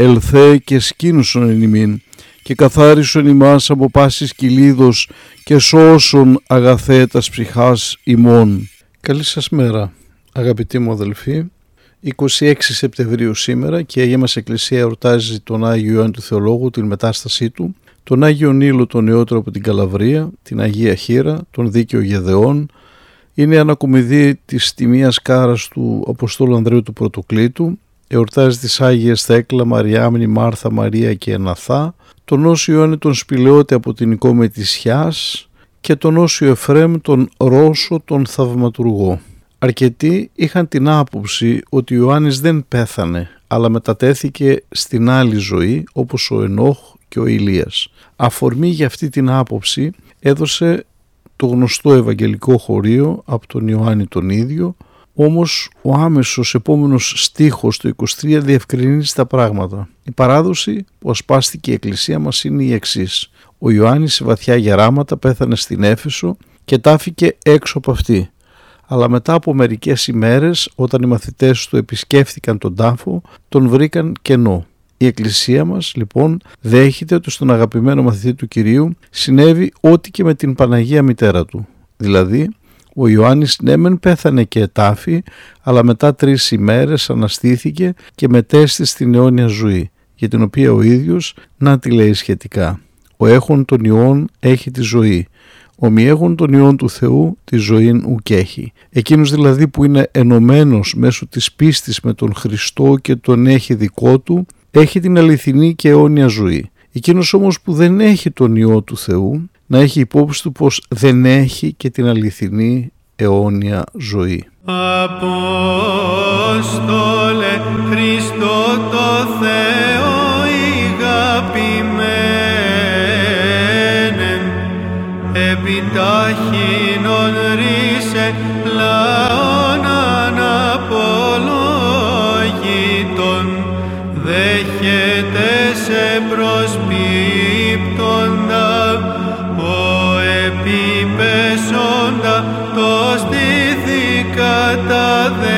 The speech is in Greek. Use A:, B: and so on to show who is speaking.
A: ελθέ και σκήνουσον εν ημίν, και καθάρισον ημάς από πάσης κυλίδος και σώσον αγαθέτας ψυχάς ημών. Καλή σας μέρα αγαπητοί μου αδελφοί. 26 Σεπτεμβρίου σήμερα και η Αγία μας Εκκλησία εορτάζει τον Άγιο Ιωάννη του Θεολόγου, την μετάστασή του τον Άγιο Νίλο τον νεότερο από την Καλαβρία, την Αγία Χείρα, τον Δίκαιο Γεδεών, είναι η ανακομιδή της τιμίας κάρας του Αποστόλου Ανδρέου του Πρωτοκλήτου, εορτάζει τις Άγιες Θέκλα, Μαριάμνη, Μάρθα, Μαρία και Εναθά, τον Όσιο Ιωάννη τον Σπηλαιώτη από την Οικόμη της Χιάς και τον Όσιο Εφρέμ τον Ρώσο τον Θαυματουργό. Αρκετοί είχαν την άποψη ότι ο Ιωάννης δεν πέθανε, αλλά μετατέθηκε στην άλλη ζωή όπως ο Ενόχ και ο Ηλίας. Αφορμή για αυτή την άποψη έδωσε το γνωστό Ευαγγελικό χωρίο από τον Ιωάννη τον ίδιο, όμως ο άμεσος επόμενος στίχος το 23 διευκρινίζει τα πράγματα. Η παράδοση που ασπάστηκε η Εκκλησία μας είναι η εξής. Ο Ιωάννης σε βαθιά γεράματα πέθανε στην Έφεσο και τάφηκε έξω από αυτή. Αλλά μετά από μερικές ημέρες όταν οι μαθητές του επισκέφθηκαν τον τάφο τον βρήκαν κενό. Η Εκκλησία μας λοιπόν δέχεται ότι στον αγαπημένο μαθητή του Κυρίου συνέβη ό,τι και με την Παναγία Μητέρα του. Δηλαδή ο Ιωάννης ναι μεν πέθανε και ετάφη αλλά μετά τρεις ημέρες αναστήθηκε και μετέστη στην αιώνια ζωή για την οποία ο ίδιος να τη λέει σχετικά. Ο έχων των Ιών έχει τη ζωή. Ο μη έχων των Ιών του Θεού τη ζωή ουκ έχει. Εκείνος δηλαδή που είναι ενωμένος μέσω της πίστης με τον Χριστό και τον έχει δικό του έχει την αληθινή και αιώνια ζωή. Εκείνος όμως που δεν έχει τον Υιό του Θεού να έχει υπόψη του πως δεν έχει και την αληθινή αιώνια ζωή.
B: Απόστολε Χριστό το Θεό ηγαπημένεν επιτάχυνον ρίσε λαόν αναπολόγητον δέχεται σε προσπίπτοντα there.